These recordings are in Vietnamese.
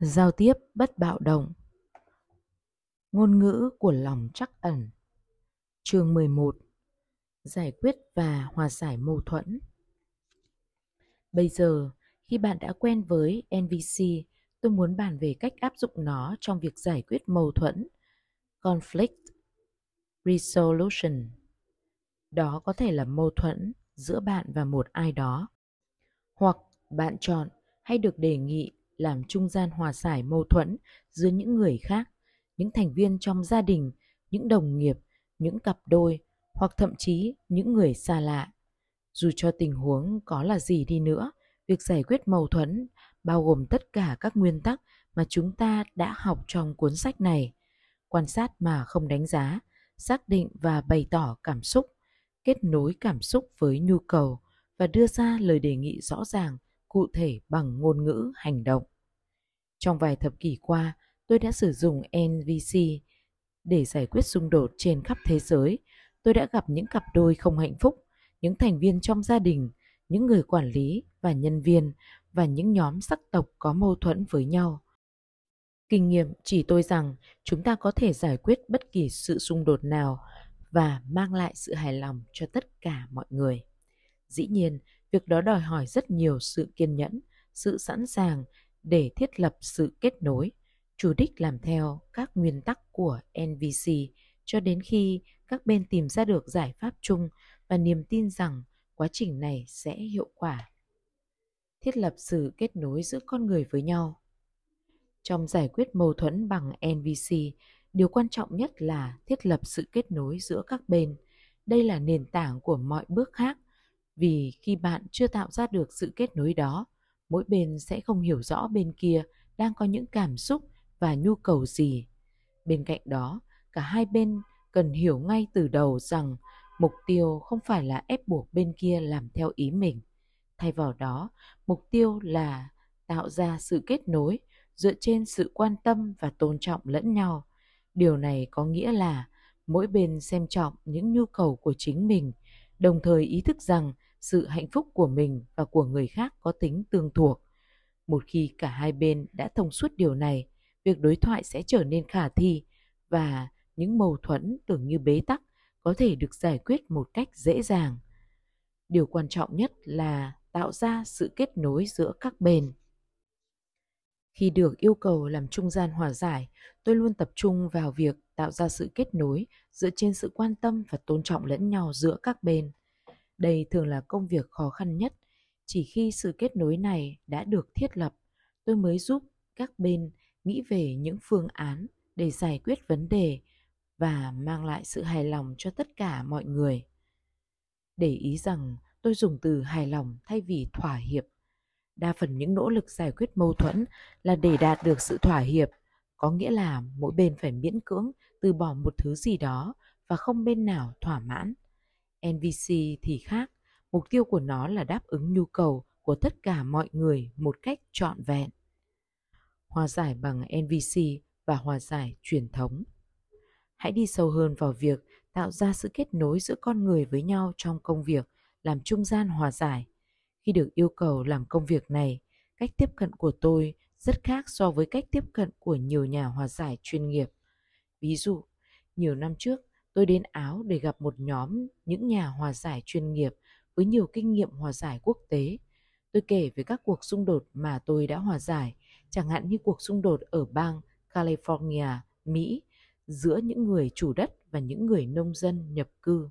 Giao tiếp bất bạo động. Ngôn ngữ của lòng trắc ẩn. Chương 11 Giải quyết và hòa giải mâu thuẫn. Bây giờ, khi bạn đã quen với NVC, tôi muốn bàn về cách áp dụng nó trong việc giải quyết mâu thuẫn. Conflict Resolution. Đó có thể là mâu thuẫn giữa bạn và một ai đó. Hoặc bạn chọn hay được đề nghị làm trung gian hòa giải mâu thuẫn giữa những người khác, những thành viên trong gia đình, những đồng nghiệp, những cặp đôi hoặc thậm chí những người xa lạ. Dù cho tình huống có là gì đi nữa, việc giải quyết mâu thuẫn bao gồm tất cả các nguyên tắc mà chúng ta đã học trong cuốn sách này. Quan sát mà không đánh giá, xác định và bày tỏ cảm xúc, kết nối cảm xúc với nhu cầu và đưa ra lời đề nghị rõ ràng cụ thể bằng ngôn ngữ hành động. Trong vài thập kỷ qua, tôi đã sử dụng NVC để giải quyết xung đột trên khắp thế giới. Tôi đã gặp những cặp đôi không hạnh phúc, những thành viên trong gia đình, những người quản lý và nhân viên và những nhóm sắc tộc có mâu thuẫn với nhau. Kinh nghiệm chỉ tôi rằng chúng ta có thể giải quyết bất kỳ sự xung đột nào và mang lại sự hài lòng cho tất cả mọi người. Dĩ nhiên, Việc đó đòi hỏi rất nhiều sự kiên nhẫn, sự sẵn sàng để thiết lập sự kết nối, chủ đích làm theo các nguyên tắc của NVC cho đến khi các bên tìm ra được giải pháp chung và niềm tin rằng quá trình này sẽ hiệu quả. Thiết lập sự kết nối giữa con người với nhau. Trong giải quyết mâu thuẫn bằng NVC, điều quan trọng nhất là thiết lập sự kết nối giữa các bên. Đây là nền tảng của mọi bước khác vì khi bạn chưa tạo ra được sự kết nối đó, mỗi bên sẽ không hiểu rõ bên kia đang có những cảm xúc và nhu cầu gì. Bên cạnh đó, cả hai bên cần hiểu ngay từ đầu rằng mục tiêu không phải là ép buộc bên kia làm theo ý mình. Thay vào đó, mục tiêu là tạo ra sự kết nối dựa trên sự quan tâm và tôn trọng lẫn nhau. Điều này có nghĩa là mỗi bên xem trọng những nhu cầu của chính mình đồng thời ý thức rằng sự hạnh phúc của mình và của người khác có tính tương thuộc. Một khi cả hai bên đã thông suốt điều này, việc đối thoại sẽ trở nên khả thi và những mâu thuẫn tưởng như bế tắc có thể được giải quyết một cách dễ dàng. Điều quan trọng nhất là tạo ra sự kết nối giữa các bên. Khi được yêu cầu làm trung gian hòa giải, tôi luôn tập trung vào việc tạo ra sự kết nối dựa trên sự quan tâm và tôn trọng lẫn nhau giữa các bên. Đây thường là công việc khó khăn nhất. Chỉ khi sự kết nối này đã được thiết lập, tôi mới giúp các bên nghĩ về những phương án để giải quyết vấn đề và mang lại sự hài lòng cho tất cả mọi người. Để ý rằng tôi dùng từ hài lòng thay vì thỏa hiệp. Đa phần những nỗ lực giải quyết mâu thuẫn là để đạt được sự thỏa hiệp, có nghĩa là mỗi bên phải miễn cưỡng từ bỏ một thứ gì đó và không bên nào thỏa mãn. NVC thì khác, mục tiêu của nó là đáp ứng nhu cầu của tất cả mọi người một cách trọn vẹn. Hòa giải bằng NVC và hòa giải truyền thống. Hãy đi sâu hơn vào việc tạo ra sự kết nối giữa con người với nhau trong công việc, làm trung gian hòa giải. Khi được yêu cầu làm công việc này, cách tiếp cận của tôi rất khác so với cách tiếp cận của nhiều nhà hòa giải chuyên nghiệp. Ví dụ, nhiều năm trước, tôi đến Áo để gặp một nhóm những nhà hòa giải chuyên nghiệp với nhiều kinh nghiệm hòa giải quốc tế. Tôi kể về các cuộc xung đột mà tôi đã hòa giải, chẳng hạn như cuộc xung đột ở bang California, Mỹ, giữa những người chủ đất và những người nông dân nhập cư,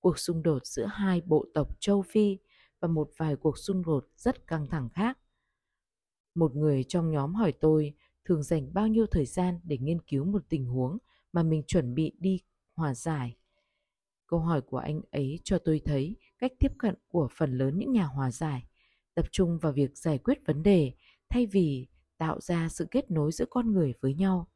cuộc xung đột giữa hai bộ tộc châu Phi và một vài cuộc xung đột rất căng thẳng khác. Một người trong nhóm hỏi tôi thường dành bao nhiêu thời gian để nghiên cứu một tình huống mà mình chuẩn bị đi hòa giải. Câu hỏi của anh ấy cho tôi thấy cách tiếp cận của phần lớn những nhà hòa giải tập trung vào việc giải quyết vấn đề thay vì tạo ra sự kết nối giữa con người với nhau.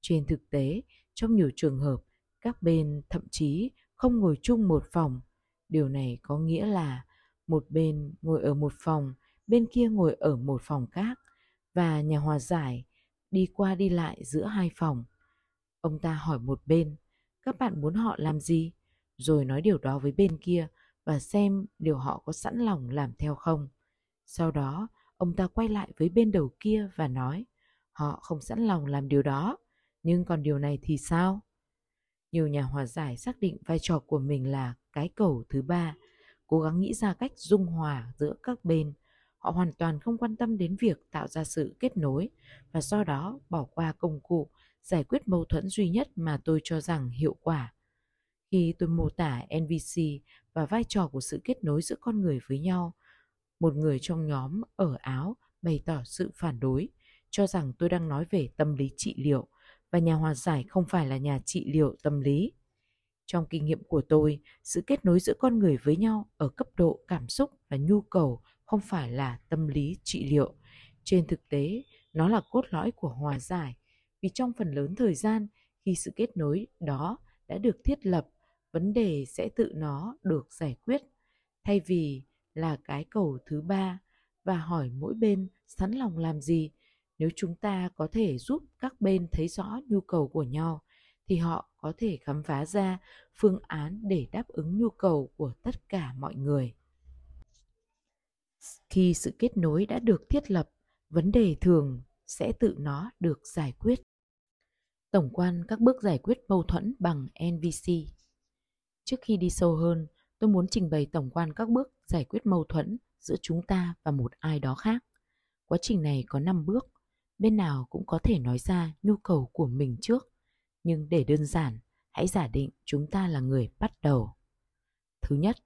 Trên thực tế, trong nhiều trường hợp, các bên thậm chí không ngồi chung một phòng. Điều này có nghĩa là một bên ngồi ở một phòng, bên kia ngồi ở một phòng khác và nhà hòa giải đi qua đi lại giữa hai phòng. Ông ta hỏi một bên, các bạn muốn họ làm gì rồi nói điều đó với bên kia và xem điều họ có sẵn lòng làm theo không sau đó ông ta quay lại với bên đầu kia và nói họ không sẵn lòng làm điều đó. Nhưng còn điều này thì sao? Nhiều nhà hòa giải xác định vai trò của mình là cái cầu thứ ba, cố gắng nghĩ ra cách dung hòa giữa các bên. Họ hoàn toàn không quan tâm đến việc tạo ra sự kết nối và do đó bỏ qua công cụ giải quyết mâu thuẫn duy nhất mà tôi cho rằng hiệu quả. Khi tôi mô tả NVC và vai trò của sự kết nối giữa con người với nhau, một người trong nhóm ở Áo bày tỏ sự phản đối, cho rằng tôi đang nói về tâm lý trị liệu và nhà hòa giải không phải là nhà trị liệu tâm lý. Trong kinh nghiệm của tôi, sự kết nối giữa con người với nhau ở cấp độ cảm xúc và nhu cầu không phải là tâm lý trị liệu. Trên thực tế, nó là cốt lõi của hòa giải, vì trong phần lớn thời gian, khi sự kết nối đó đã được thiết lập, vấn đề sẽ tự nó được giải quyết, thay vì là cái cầu thứ ba và hỏi mỗi bên sẵn lòng làm gì nếu chúng ta có thể giúp các bên thấy rõ nhu cầu của nhau thì họ có thể khám phá ra phương án để đáp ứng nhu cầu của tất cả mọi người khi sự kết nối đã được thiết lập, vấn đề thường sẽ tự nó được giải quyết. Tổng quan các bước giải quyết mâu thuẫn bằng nvc trước khi đi sâu hơn, tôi muốn trình bày tổng quan các bước giải quyết mâu thuẫn giữa chúng ta và một ai đó khác. Quá trình này có 5 bước. Bên nào cũng có thể nói ra nhu cầu của mình trước, nhưng để đơn giản, hãy giả định chúng ta là người bắt đầu. Thứ nhất,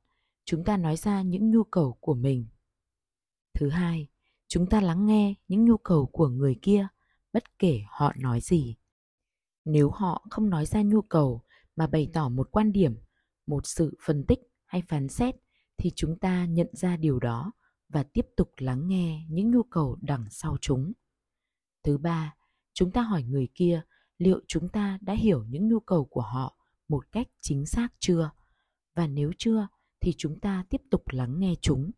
chúng ta nói ra những nhu cầu của mình thứ hai chúng ta lắng nghe những nhu cầu của người kia bất kể họ nói gì nếu họ không nói ra nhu cầu mà bày tỏ một quan điểm một sự phân tích hay phán xét thì chúng ta nhận ra điều đó và tiếp tục lắng nghe những nhu cầu đằng sau chúng Thứ ba, chúng ta hỏi người kia liệu chúng ta đã hiểu những nhu cầu của họ một cách chính xác chưa? Và nếu chưa thì chúng ta tiếp tục lắng nghe chúng.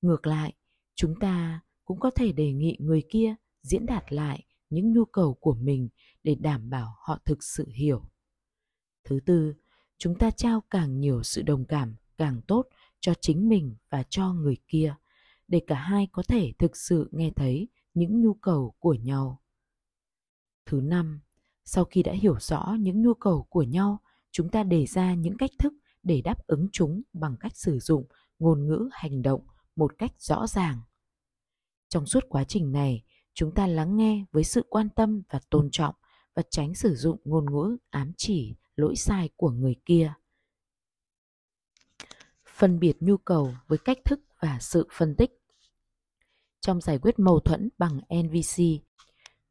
Ngược lại, chúng ta cũng có thể đề nghị người kia diễn đạt lại những nhu cầu của mình để đảm bảo họ thực sự hiểu. Thứ tư, chúng ta trao càng nhiều sự đồng cảm càng tốt cho chính mình và cho người kia để cả hai có thể thực sự nghe thấy những nhu cầu của nhau. Thứ năm, sau khi đã hiểu rõ những nhu cầu của nhau, chúng ta đề ra những cách thức để đáp ứng chúng bằng cách sử dụng ngôn ngữ hành động một cách rõ ràng. Trong suốt quá trình này, chúng ta lắng nghe với sự quan tâm và tôn trọng và tránh sử dụng ngôn ngữ ám chỉ lỗi sai của người kia. Phân biệt nhu cầu với cách thức và sự phân tích trong giải quyết mâu thuẫn bằng NVC.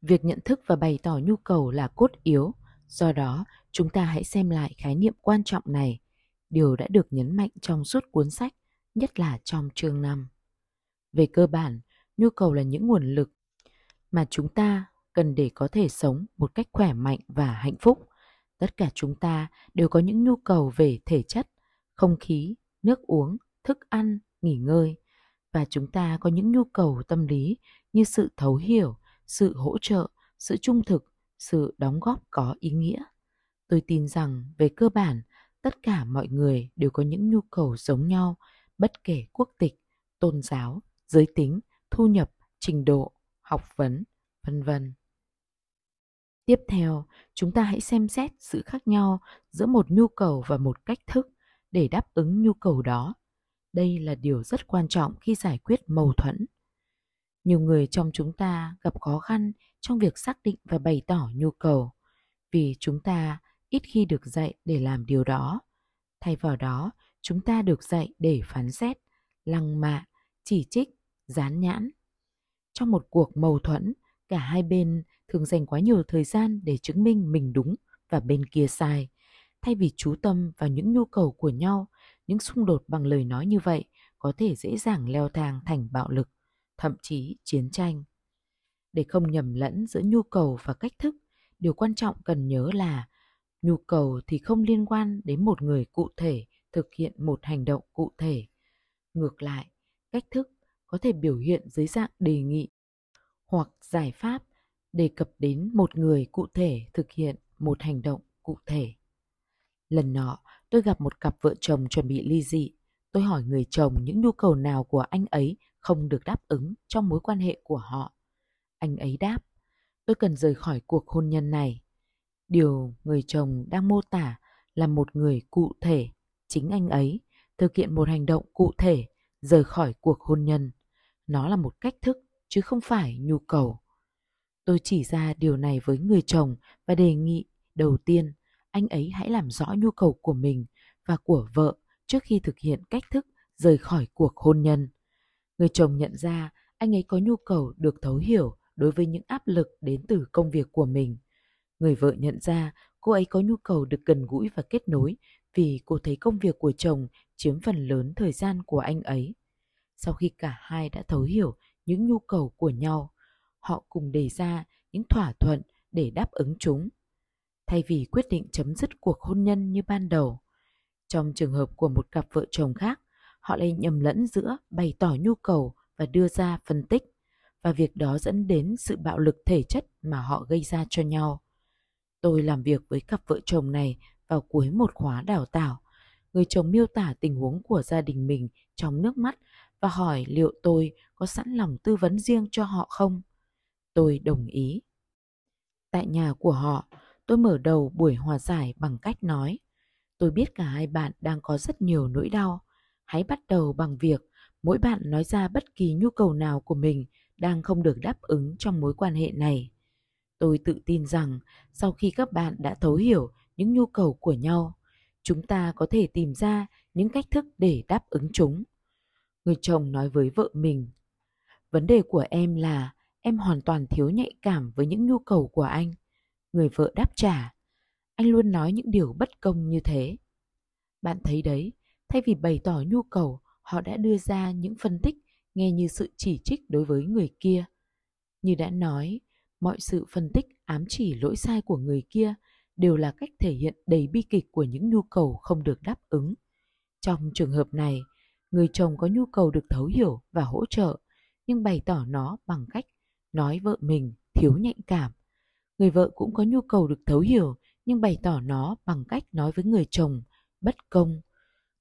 Việc nhận thức và bày tỏ nhu cầu là cốt yếu, do đó chúng ta hãy xem lại khái niệm quan trọng này, điều đã được nhấn mạnh trong suốt cuốn sách, nhất là trong chương 5. Về cơ bản, nhu cầu là những nguồn lực mà chúng ta cần để có thể sống một cách khỏe mạnh và hạnh phúc. Tất cả chúng ta đều có những nhu cầu về thể chất, không khí, nước uống, thức ăn, nghỉ ngơi và chúng ta có những nhu cầu tâm lý như sự thấu hiểu, sự hỗ trợ, sự trung thực, sự đóng góp có ý nghĩa. Tôi tin rằng về cơ bản, tất cả mọi người đều có những nhu cầu giống nhau, bất kể quốc tịch, tôn giáo, giới tính, thu nhập, trình độ, học vấn, vân vân. Tiếp theo, chúng ta hãy xem xét sự khác nhau giữa một nhu cầu và một cách thức để đáp ứng nhu cầu đó đây là điều rất quan trọng khi giải quyết mâu thuẫn. Nhiều người trong chúng ta gặp khó khăn trong việc xác định và bày tỏ nhu cầu vì chúng ta ít khi được dạy để làm điều đó. Thay vào đó, chúng ta được dạy để phán xét, lăng mạ, chỉ trích, dán nhãn. Trong một cuộc mâu thuẫn, cả hai bên thường dành quá nhiều thời gian để chứng minh mình đúng và bên kia sai. Thay vì chú tâm vào những nhu cầu của nhau những xung đột bằng lời nói như vậy có thể dễ dàng leo thang thành bạo lực, thậm chí chiến tranh. Để không nhầm lẫn giữa nhu cầu và cách thức, điều quan trọng cần nhớ là nhu cầu thì không liên quan đến một người cụ thể thực hiện một hành động cụ thể. Ngược lại, cách thức có thể biểu hiện dưới dạng đề nghị hoặc giải pháp đề cập đến một người cụ thể thực hiện một hành động cụ thể. Lần nọ, tôi gặp một cặp vợ chồng chuẩn bị ly dị. Tôi hỏi người chồng những nhu cầu nào của anh ấy không được đáp ứng trong mối quan hệ của họ. Anh ấy đáp, tôi cần rời khỏi cuộc hôn nhân này. Điều người chồng đang mô tả là một người cụ thể, chính anh ấy, thực hiện một hành động cụ thể, rời khỏi cuộc hôn nhân. Nó là một cách thức, chứ không phải nhu cầu. Tôi chỉ ra điều này với người chồng và đề nghị, đầu tiên, anh ấy hãy làm rõ nhu cầu của mình và của vợ trước khi thực hiện cách thức rời khỏi cuộc hôn nhân. Người chồng nhận ra anh ấy có nhu cầu được thấu hiểu đối với những áp lực đến từ công việc của mình. Người vợ nhận ra cô ấy có nhu cầu được gần gũi và kết nối vì cô thấy công việc của chồng chiếm phần lớn thời gian của anh ấy. Sau khi cả hai đã thấu hiểu những nhu cầu của nhau, họ cùng đề ra những thỏa thuận để đáp ứng chúng. Thay vì quyết định chấm dứt cuộc hôn nhân như ban đầu, trong trường hợp của một cặp vợ chồng khác, họ lại nhầm lẫn giữa bày tỏ nhu cầu và đưa ra phân tích và việc đó dẫn đến sự bạo lực thể chất mà họ gây ra cho nhau. Tôi làm việc với cặp vợ chồng này vào cuối một khóa đào tạo. Người chồng miêu tả tình huống của gia đình mình trong nước mắt và hỏi liệu tôi có sẵn lòng tư vấn riêng cho họ không. Tôi đồng ý. Tại nhà của họ, tôi mở đầu buổi hòa giải bằng cách nói Tôi biết cả hai bạn đang có rất nhiều nỗi đau. Hãy bắt đầu bằng việc mỗi bạn nói ra bất kỳ nhu cầu nào của mình đang không được đáp ứng trong mối quan hệ này. Tôi tự tin rằng sau khi các bạn đã thấu hiểu những nhu cầu của nhau, chúng ta có thể tìm ra những cách thức để đáp ứng chúng. Người chồng nói với vợ mình, vấn đề của em là em hoàn toàn thiếu nhạy cảm với những nhu cầu của anh. Người vợ đáp trả, anh luôn nói những điều bất công như thế. Bạn thấy đấy, thay vì bày tỏ nhu cầu, họ đã đưa ra những phân tích nghe như sự chỉ trích đối với người kia. Như đã nói, mọi sự phân tích ám chỉ lỗi sai của người kia đều là cách thể hiện đầy bi kịch của những nhu cầu không được đáp ứng. Trong trường hợp này, người chồng có nhu cầu được thấu hiểu và hỗ trợ, nhưng bày tỏ nó bằng cách nói vợ mình thiếu nhạy cảm. Người vợ cũng có nhu cầu được thấu hiểu nhưng bày tỏ nó bằng cách nói với người chồng bất công.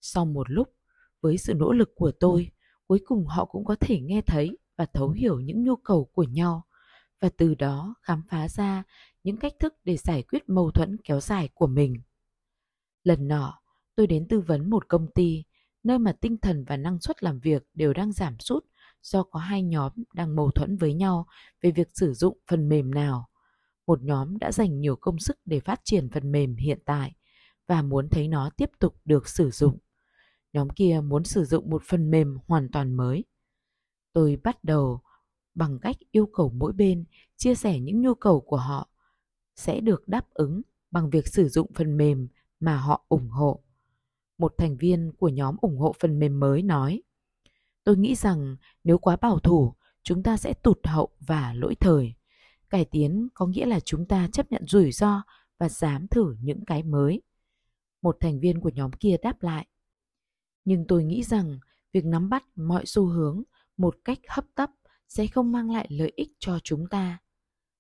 Sau một lúc, với sự nỗ lực của tôi, cuối cùng họ cũng có thể nghe thấy và thấu hiểu những nhu cầu của nhau và từ đó khám phá ra những cách thức để giải quyết mâu thuẫn kéo dài của mình. Lần nọ, tôi đến tư vấn một công ty nơi mà tinh thần và năng suất làm việc đều đang giảm sút do có hai nhóm đang mâu thuẫn với nhau về việc sử dụng phần mềm nào. Một nhóm đã dành nhiều công sức để phát triển phần mềm hiện tại và muốn thấy nó tiếp tục được sử dụng. Nhóm kia muốn sử dụng một phần mềm hoàn toàn mới. Tôi bắt đầu bằng cách yêu cầu mỗi bên chia sẻ những nhu cầu của họ sẽ được đáp ứng bằng việc sử dụng phần mềm mà họ ủng hộ. Một thành viên của nhóm ủng hộ phần mềm mới nói: "Tôi nghĩ rằng nếu quá bảo thủ, chúng ta sẽ tụt hậu và lỗi thời. Cải tiến có nghĩa là chúng ta chấp nhận rủi ro và dám thử những cái mới." Một thành viên của nhóm kia đáp lại: "Nhưng tôi nghĩ rằng việc nắm bắt mọi xu hướng một cách hấp tấp sẽ không mang lại lợi ích cho chúng ta.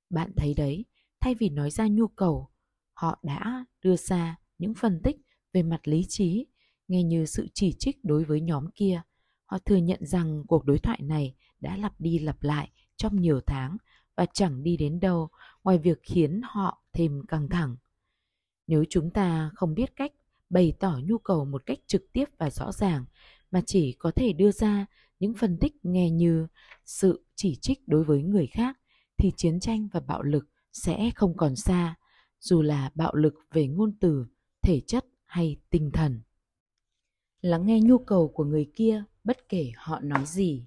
Bạn thấy đấy, thay vì nói ra nhu cầu, họ đã đưa ra những phân tích về mặt lý trí, nghe như sự chỉ trích đối với nhóm kia. Họ thừa nhận rằng cuộc đối thoại này đã lặp đi lặp lại trong nhiều tháng và chẳng đi đến đâu ngoài việc khiến họ thêm căng thẳng. Nếu chúng ta không biết cách bày tỏ nhu cầu một cách trực tiếp và rõ ràng mà chỉ có thể đưa ra những phân tích nghe như sự chỉ trích đối với người khác thì chiến tranh và bạo lực sẽ không còn xa, dù là bạo lực về ngôn từ, thể chất hay tinh thần. Lắng nghe nhu cầu của người kia bất kể họ nói gì.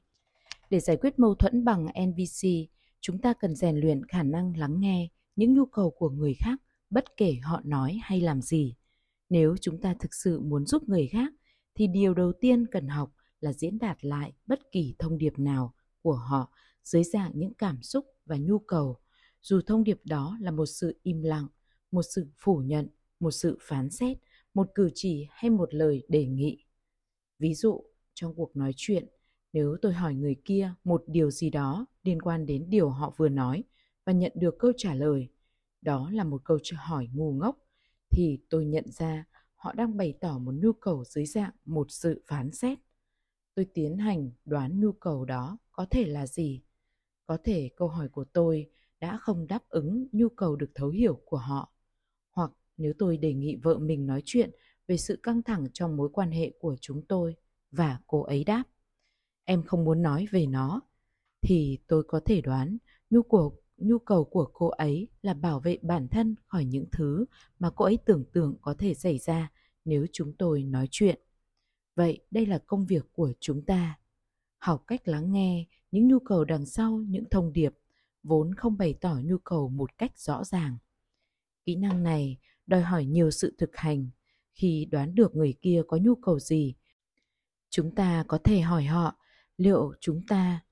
Để giải quyết mâu thuẫn bằng NVC, chúng ta cần rèn luyện khả năng lắng nghe những nhu cầu của người khác bất kể họ nói hay làm gì. Nếu chúng ta thực sự muốn giúp người khác thì điều đầu tiên cần học là diễn đạt lại bất kỳ thông điệp nào của họ dưới dạng những cảm xúc và nhu cầu, dù thông điệp đó là một sự im lặng, một sự phủ nhận, một sự phán xét, một cử chỉ hay một lời đề nghị. Ví dụ, trong cuộc nói chuyện, nếu tôi hỏi người kia một điều gì đó liên quan đến điều họ vừa nói và nhận được câu trả lời, đó là một câu hỏi ngu ngốc, thì tôi nhận ra họ đang bày tỏ một nhu cầu dưới dạng một sự phán xét tôi tiến hành đoán nhu cầu đó có thể là gì có thể câu hỏi của tôi đã không đáp ứng nhu cầu được thấu hiểu của họ. Hoặc nếu tôi đề nghị vợ mình nói chuyện về sự căng thẳng trong mối quan hệ của chúng tôi và cô ấy đáp, em không muốn nói về nó, thì tôi có thể đoán nhu cầu nhu cầu của cô ấy là bảo vệ bản thân khỏi những thứ mà cô ấy tưởng tượng có thể xảy ra nếu chúng tôi nói chuyện. Vậy đây là công việc của chúng ta. Học cách lắng nghe những nhu cầu đằng sau những thông điệp vốn không bày tỏ nhu cầu một cách rõ ràng. Kỹ năng này đòi hỏi nhiều sự thực hành. Khi đoán được người kia có nhu cầu gì, chúng ta có thể hỏi họ liệu chúng ta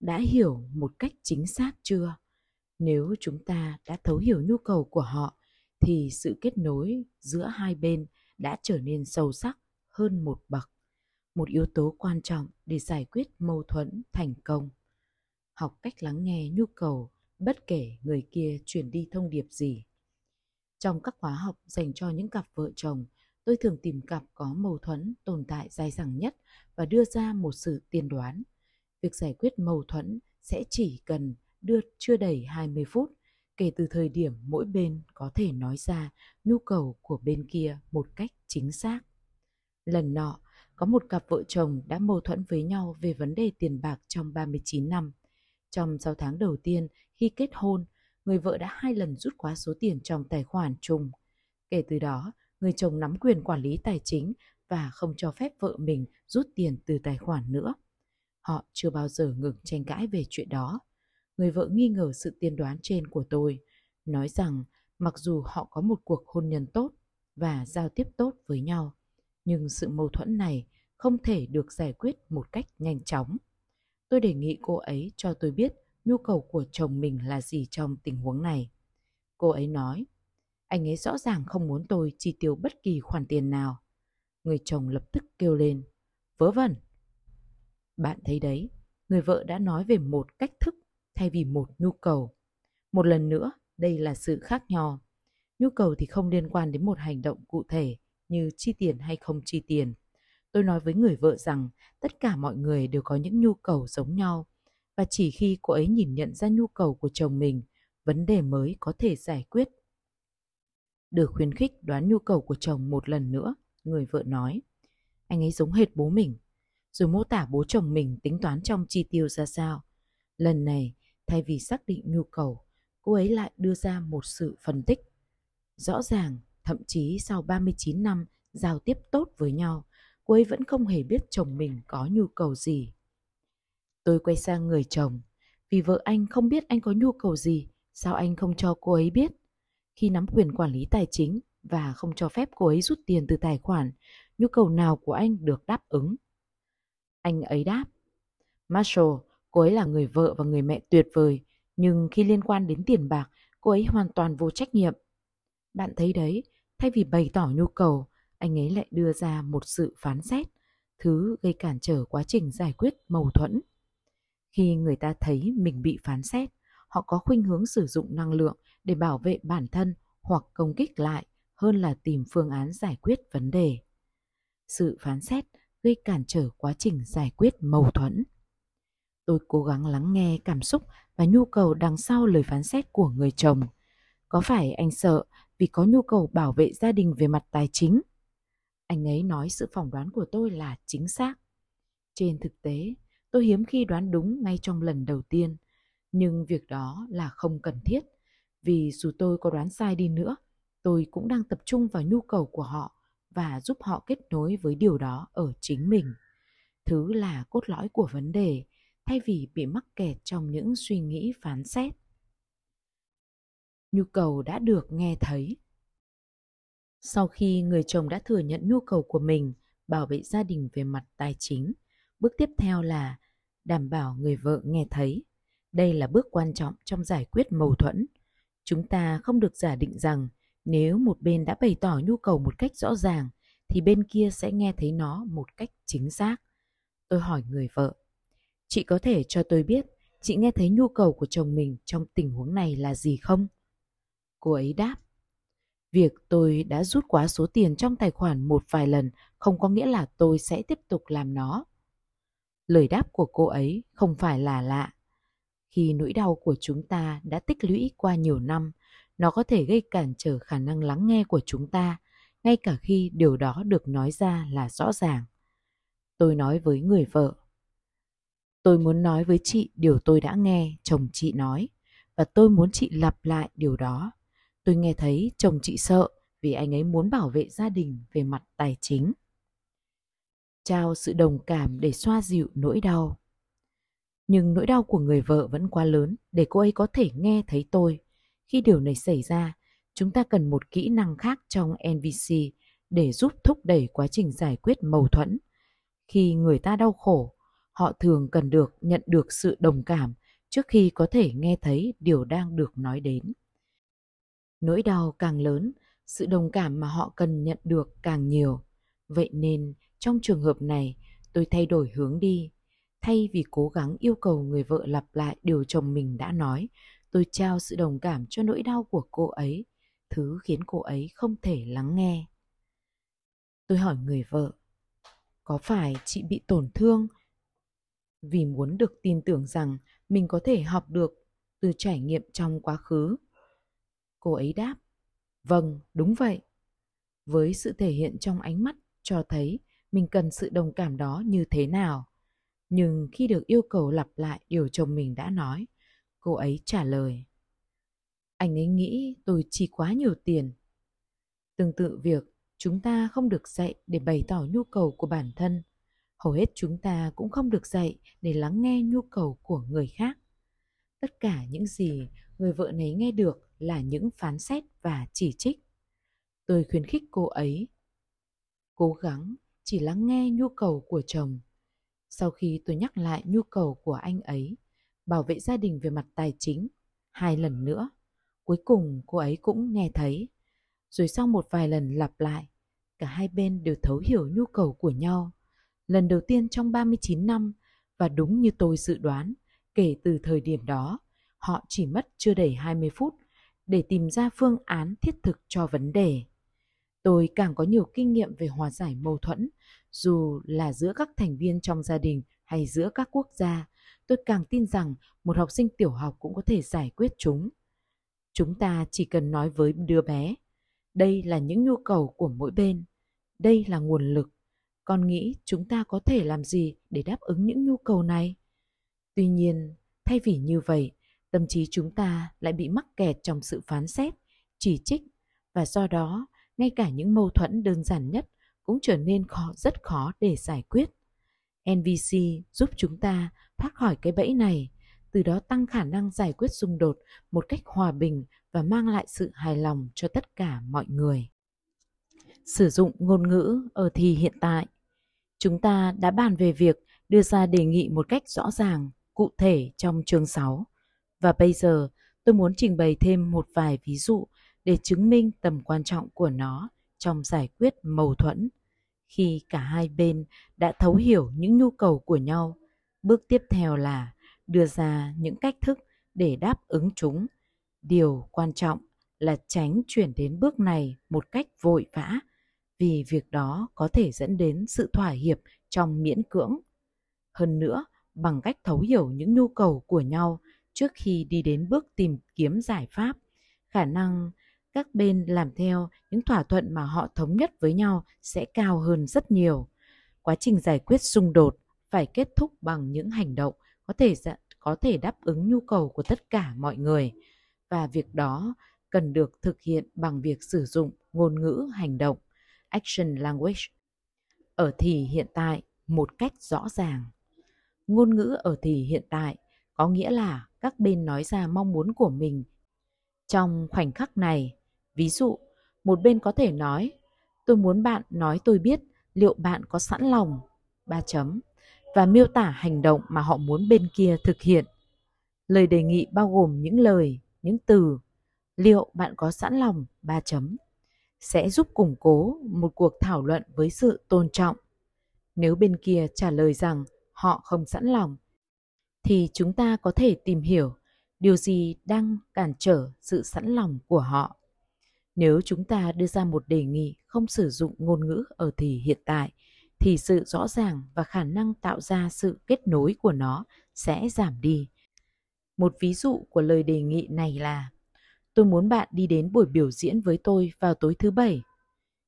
đã hiểu một cách chính xác chưa nếu chúng ta đã thấu hiểu nhu cầu của họ thì sự kết nối giữa hai bên đã trở nên sâu sắc hơn một bậc một yếu tố quan trọng để giải quyết mâu thuẫn thành công học cách lắng nghe nhu cầu bất kể người kia truyền đi thông điệp gì trong các khóa học dành cho những cặp vợ chồng tôi thường tìm cặp có mâu thuẫn tồn tại dài dẳng nhất và đưa ra một sự tiên đoán việc giải quyết mâu thuẫn sẽ chỉ cần đưa chưa đầy 20 phút kể từ thời điểm mỗi bên có thể nói ra nhu cầu của bên kia một cách chính xác. Lần nọ, có một cặp vợ chồng đã mâu thuẫn với nhau về vấn đề tiền bạc trong 39 năm. Trong 6 tháng đầu tiên khi kết hôn, người vợ đã hai lần rút quá số tiền trong tài khoản chung. Kể từ đó, người chồng nắm quyền quản lý tài chính và không cho phép vợ mình rút tiền từ tài khoản nữa. Họ chưa bao giờ ngừng tranh cãi về chuyện đó. Người vợ nghi ngờ sự tiên đoán trên của tôi, nói rằng mặc dù họ có một cuộc hôn nhân tốt và giao tiếp tốt với nhau, nhưng sự mâu thuẫn này không thể được giải quyết một cách nhanh chóng. Tôi đề nghị cô ấy cho tôi biết nhu cầu của chồng mình là gì trong tình huống này. Cô ấy nói, anh ấy rõ ràng không muốn tôi chi tiêu bất kỳ khoản tiền nào. Người chồng lập tức kêu lên, vớ vẩn, bạn thấy đấy, người vợ đã nói về một cách thức thay vì một nhu cầu. Một lần nữa, đây là sự khác nhau. Nhu cầu thì không liên quan đến một hành động cụ thể như chi tiền hay không chi tiền. Tôi nói với người vợ rằng tất cả mọi người đều có những nhu cầu giống nhau và chỉ khi cô ấy nhìn nhận ra nhu cầu của chồng mình, vấn đề mới có thể giải quyết. Được khuyến khích đoán nhu cầu của chồng một lần nữa, người vợ nói. Anh ấy giống hệt bố mình rồi mô tả bố chồng mình tính toán trong chi tiêu ra sao. Lần này, thay vì xác định nhu cầu, cô ấy lại đưa ra một sự phân tích. Rõ ràng, thậm chí sau 39 năm giao tiếp tốt với nhau, cô ấy vẫn không hề biết chồng mình có nhu cầu gì. Tôi quay sang người chồng, vì vợ anh không biết anh có nhu cầu gì, sao anh không cho cô ấy biết? Khi nắm quyền quản lý tài chính và không cho phép cô ấy rút tiền từ tài khoản, nhu cầu nào của anh được đáp ứng? Anh ấy đáp. Marshall, cô ấy là người vợ và người mẹ tuyệt vời, nhưng khi liên quan đến tiền bạc, cô ấy hoàn toàn vô trách nhiệm. Bạn thấy đấy, thay vì bày tỏ nhu cầu, anh ấy lại đưa ra một sự phán xét, thứ gây cản trở quá trình giải quyết mâu thuẫn. Khi người ta thấy mình bị phán xét, họ có khuynh hướng sử dụng năng lượng để bảo vệ bản thân hoặc công kích lại hơn là tìm phương án giải quyết vấn đề. Sự phán xét gây cản trở quá trình giải quyết mâu thuẫn. Tôi cố gắng lắng nghe cảm xúc và nhu cầu đằng sau lời phán xét của người chồng. Có phải anh sợ vì có nhu cầu bảo vệ gia đình về mặt tài chính? Anh ấy nói sự phỏng đoán của tôi là chính xác. Trên thực tế, tôi hiếm khi đoán đúng ngay trong lần đầu tiên, nhưng việc đó là không cần thiết, vì dù tôi có đoán sai đi nữa, tôi cũng đang tập trung vào nhu cầu của họ và giúp họ kết nối với điều đó ở chính mình. Thứ là cốt lõi của vấn đề thay vì bị mắc kẹt trong những suy nghĩ phán xét. Nhu cầu đã được nghe thấy sau khi người chồng đã thừa nhận nhu cầu của mình bảo vệ gia đình về mặt tài chính bước tiếp theo là đảm bảo người vợ nghe thấy đây là bước quan trọng trong giải quyết mâu thuẫn chúng ta không được giả định rằng nếu một bên đã bày tỏ nhu cầu một cách rõ ràng thì bên kia sẽ nghe thấy nó một cách chính xác. Tôi hỏi người vợ, chị có thể cho tôi biết chị nghe thấy nhu cầu của chồng mình trong tình huống này là gì không? Cô ấy đáp, việc tôi đã rút quá số tiền trong tài khoản một vài lần không có nghĩa là tôi sẽ tiếp tục làm nó. Lời đáp của cô ấy không phải là lạ. khi nỗi đau của chúng ta đã tích lũy qua nhiều năm, nó có thể gây cản trở khả năng lắng nghe của chúng ta, ngay cả khi điều đó được nói ra là rõ ràng tôi nói với người vợ tôi muốn nói với chị điều tôi đã nghe, chồng chị nói, và tôi muốn chị lặp lại điều đó tôi nghe thấy chồng chị sợ vì anh ấy muốn bảo vệ gia đình về mặt tài chính. Trao sự đồng cảm để xoa dịu nỗi đau. Nhưng nỗi đau của người vợ vẫn quá lớn để cô ấy có thể nghe thấy tôi. Khi điều này xảy ra, chúng ta cần một kỹ năng khác trong nvc để giúp thúc đẩy quá trình giải quyết mâu thuẫn. Khi người ta đau khổ, họ thường cần được nhận được sự đồng cảm trước khi có thể nghe thấy điều đang được nói đến nỗi đau càng lớn, sự đồng cảm mà họ cần nhận được càng nhiều. Vậy nên, trong trường hợp này, tôi thay đổi hướng đi. Thay vì cố gắng yêu cầu người vợ lặp lại điều chồng mình đã nói, tôi trao sự đồng cảm cho nỗi đau của cô ấy, thứ khiến cô ấy không thể lắng nghe. Tôi hỏi người vợ, có phải chị bị tổn thương? Vì muốn được tin tưởng rằng mình có thể học được từ trải nghiệm trong quá khứ cô ấy đáp vâng đúng vậy. Với sự thể hiện trong ánh mắt cho thấy mình cần sự đồng cảm đó như thế nào. Nhưng khi được yêu cầu lặp lại điều chồng mình đã nói, cô ấy trả lời, anh ấy nghĩ tôi chi quá nhiều tiền. Tương tự việc chúng ta không được dạy để bày tỏ nhu cầu của bản thân. Hầu hết chúng ta cũng không được dạy để lắng nghe nhu cầu của người khác. Tất cả những gì người vợ này nghe được là những phán xét và chỉ trích. Tôi khuyến khích cô ấy cố gắng chỉ lắng nghe nhu cầu của chồng. Sau khi tôi nhắc lại nhu cầu của anh ấy bảo vệ gia đình về mặt tài chính hai lần nữa cuối cùng cô ấy cũng nghe thấy. Rồi sau một vài lần lặp lại cả hai bên đều thấu hiểu nhu cầu của nhau. Lần đầu tiên trong 39 năm và đúng như tôi dự đoán, kể từ thời điểm đó, họ chỉ mất chưa đầy 20 phút để tìm ra phương án thiết thực cho vấn đề. Tôi càng có nhiều kinh nghiệm về hòa giải mâu thuẫn, dù là giữa các thành viên trong gia đình hay giữa các quốc gia, tôi càng tin rằng một học sinh tiểu học cũng có thể giải quyết chúng. Chúng ta chỉ cần nói với đứa bé, đây là những nhu cầu của mỗi bên, đây là nguồn lực con nghĩ chúng ta có thể làm gì để đáp ứng những nhu cầu này tuy nhiên thay vì như vậy tâm trí chúng ta lại bị mắc kẹt trong sự phán xét chỉ trích. Và do đó ngay cả những mâu thuẫn đơn giản nhất cũng trở nên khó rất khó để giải quyết. Nvc giúp chúng ta thoát khỏi cái bẫy này từ đó tăng khả năng giải quyết xung đột một cách hòa bình và mang lại sự hài lòng cho tất cả mọi người. Sử dụng ngôn ngữ ở thì hiện tại. Chúng ta đã bàn về việc đưa ra đề nghị một cách rõ ràng, cụ thể trong chương 6. Và bây giờ tôi muốn trình bày thêm một vài ví dụ để chứng minh tầm quan trọng của nó trong giải quyết mâu thuẫn. Khi cả hai bên đã thấu hiểu những nhu cầu của nhau, bước tiếp theo là đưa ra những cách thức để đáp ứng chúng. Điều quan trọng là tránh chuyển đến bước này một cách vội vã vì việc đó có thể dẫn đến sự thỏa hiệp trong miễn cưỡng. Hơn nữa, bằng cách thấu hiểu những nhu cầu của nhau trước khi đi đến bước tìm kiếm giải pháp, khả năng các bên làm theo những thỏa thuận mà họ thống nhất với nhau sẽ cao hơn rất nhiều. Quá trình giải quyết xung đột phải kết thúc bằng những hành động có thể có thể đáp ứng nhu cầu của tất cả mọi người và việc đó cần được thực hiện bằng việc sử dụng ngôn ngữ hành động action language ở thì hiện tại một cách rõ ràng. Ngôn ngữ ở thì hiện tại có nghĩa là các bên nói ra mong muốn của mình trong khoảnh khắc này. Ví dụ, một bên có thể nói, tôi muốn bạn nói tôi biết liệu bạn có sẵn lòng, ba chấm, và miêu tả hành động mà họ muốn bên kia thực hiện. Lời đề nghị bao gồm những lời, những từ, liệu bạn có sẵn lòng, ba chấm, sẽ giúp củng cố một cuộc thảo luận với sự tôn trọng. Nếu bên kia trả lời rằng họ không sẵn lòng, thì chúng ta có thể tìm hiểu điều gì đang cản trở sự sẵn lòng của họ. Nếu chúng ta đưa ra một đề nghị không sử dụng ngôn ngữ ở thì hiện tại, thì sự rõ ràng và khả năng tạo ra sự kết nối của nó sẽ giảm đi. Một ví dụ của lời đề nghị này là Tôi muốn bạn đi đến buổi biểu diễn với tôi vào tối thứ bảy.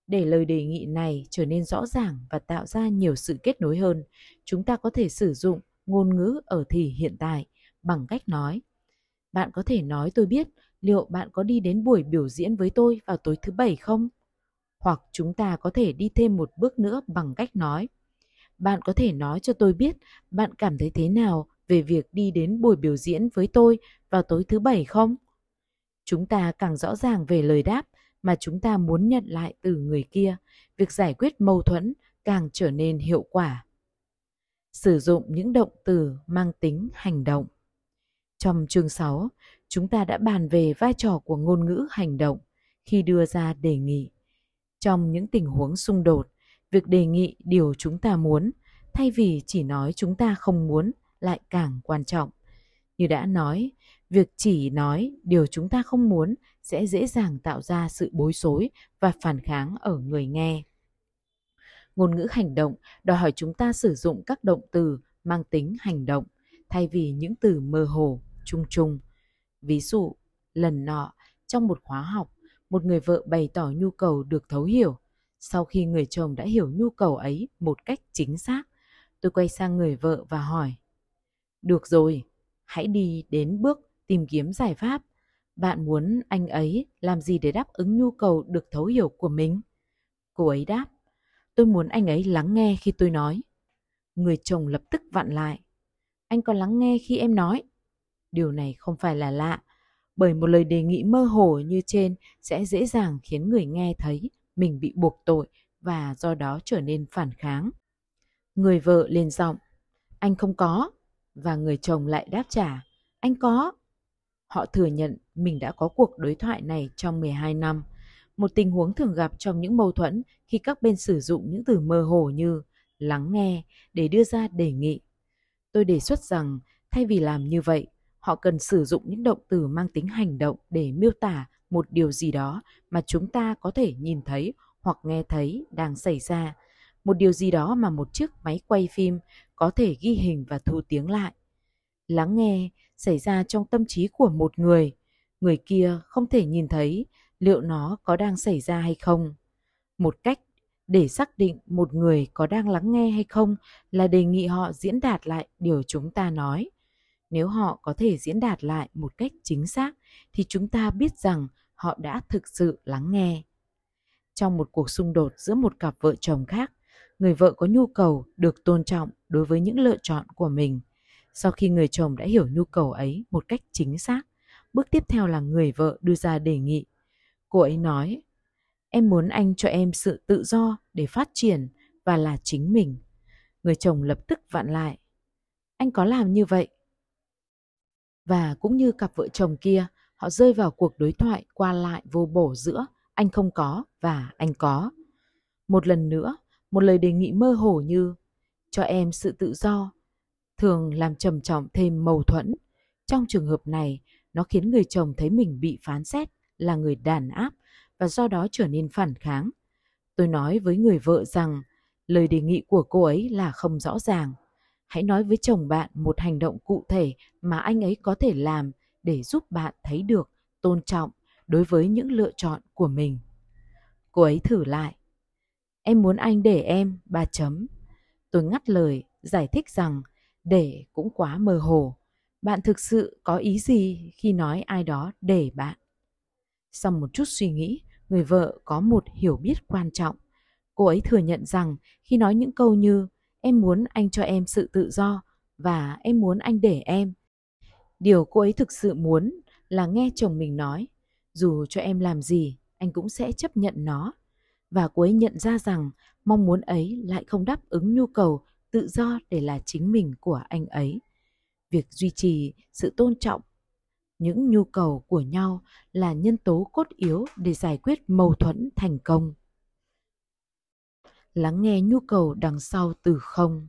Để lời đề nghị này trở nên rõ ràng và tạo ra nhiều sự kết nối hơn, chúng ta có thể sử dụng ngôn ngữ ở thì hiện tại bằng cách nói. Bạn có thể nói tôi biết liệu bạn có đi đến buổi biểu diễn với tôi vào tối thứ bảy không? Hoặc chúng ta có thể đi thêm một bước nữa bằng cách nói. Bạn có thể nói cho tôi biết bạn cảm thấy thế nào về việc đi đến buổi biểu diễn với tôi vào tối thứ bảy không? Chúng ta càng rõ ràng về lời đáp mà chúng ta muốn nhận lại từ người kia, việc giải quyết mâu thuẫn càng trở nên hiệu quả. Sử dụng những động từ mang tính hành động. Trong chương 6, chúng ta đã bàn về vai trò của ngôn ngữ hành động khi đưa ra đề nghị. Trong những tình huống xung đột, việc đề nghị điều chúng ta muốn thay vì chỉ nói chúng ta không muốn lại càng quan trọng. Như đã nói, việc chỉ nói điều chúng ta không muốn sẽ dễ dàng tạo ra sự bối rối và phản kháng ở người nghe. Ngôn ngữ hành động đòi hỏi chúng ta sử dụng các động từ mang tính hành động thay vì những từ mơ hồ, chung chung. Ví dụ, lần nọ, trong một khóa học, một người vợ bày tỏ nhu cầu được thấu hiểu. Sau khi người chồng đã hiểu nhu cầu ấy một cách chính xác, tôi quay sang người vợ và hỏi. Được rồi, hãy đi đến bước tìm kiếm giải pháp. Bạn muốn anh ấy làm gì để đáp ứng nhu cầu được thấu hiểu của mình? Cô ấy đáp, tôi muốn anh ấy lắng nghe khi tôi nói. Người chồng lập tức vặn lại. Anh có lắng nghe khi em nói. Điều này không phải là lạ, bởi một lời đề nghị mơ hồ như trên sẽ dễ dàng khiến người nghe thấy mình bị buộc tội và do đó trở nên phản kháng. Người vợ lên giọng, anh không có, và người chồng lại đáp trả, anh có. Họ thừa nhận mình đã có cuộc đối thoại này trong 12 năm, một tình huống thường gặp trong những mâu thuẫn khi các bên sử dụng những từ mơ hồ như lắng nghe để đưa ra đề nghị. Tôi đề xuất rằng thay vì làm như vậy, họ cần sử dụng những động từ mang tính hành động để miêu tả một điều gì đó mà chúng ta có thể nhìn thấy hoặc nghe thấy đang xảy ra, một điều gì đó mà một chiếc máy quay phim có thể ghi hình và thu tiếng lại. Lắng nghe xảy ra trong tâm trí của một người, người kia không thể nhìn thấy liệu nó có đang xảy ra hay không. Một cách để xác định một người có đang lắng nghe hay không là đề nghị họ diễn đạt lại điều chúng ta nói. Nếu họ có thể diễn đạt lại một cách chính xác thì chúng ta biết rằng họ đã thực sự lắng nghe. Trong một cuộc xung đột giữa một cặp vợ chồng khác, người vợ có nhu cầu được tôn trọng đối với những lựa chọn của mình. Sau khi người chồng đã hiểu nhu cầu ấy một cách chính xác, bước tiếp theo là người vợ đưa ra đề nghị. Cô ấy nói, em muốn anh cho em sự tự do để phát triển và là chính mình. Người chồng lập tức vặn lại. Anh có làm như vậy? Và cũng như cặp vợ chồng kia, họ rơi vào cuộc đối thoại qua lại vô bổ giữa anh không có và anh có. Một lần nữa, một lời đề nghị mơ hồ như cho em sự tự do thường làm trầm trọng thêm mâu thuẫn. Trong trường hợp này, nó khiến người chồng thấy mình bị phán xét là người đàn áp và do đó trở nên phản kháng. Tôi nói với người vợ rằng lời đề nghị của cô ấy là không rõ ràng. Hãy nói với chồng bạn một hành động cụ thể mà anh ấy có thể làm để giúp bạn thấy được tôn trọng đối với những lựa chọn của mình. Cô ấy thử lại. Em muốn anh để em, ba chấm. Tôi ngắt lời, giải thích rằng để cũng quá mơ hồ. Bạn thực sự có ý gì khi nói ai đó để bạn? Sau một chút suy nghĩ, người vợ có một hiểu biết quan trọng. Cô ấy thừa nhận rằng khi nói những câu như em muốn anh cho em sự tự do và em muốn anh để em. Điều cô ấy thực sự muốn là nghe chồng mình nói, dù cho em làm gì, anh cũng sẽ chấp nhận nó. Và cô ấy nhận ra rằng mong muốn ấy lại không đáp ứng nhu cầu tự do để là chính mình của anh ấy. Việc duy trì sự tôn trọng những nhu cầu của nhau là nhân tố cốt yếu để giải quyết mâu thuẫn thành công. Lắng nghe nhu cầu đằng sau từ không.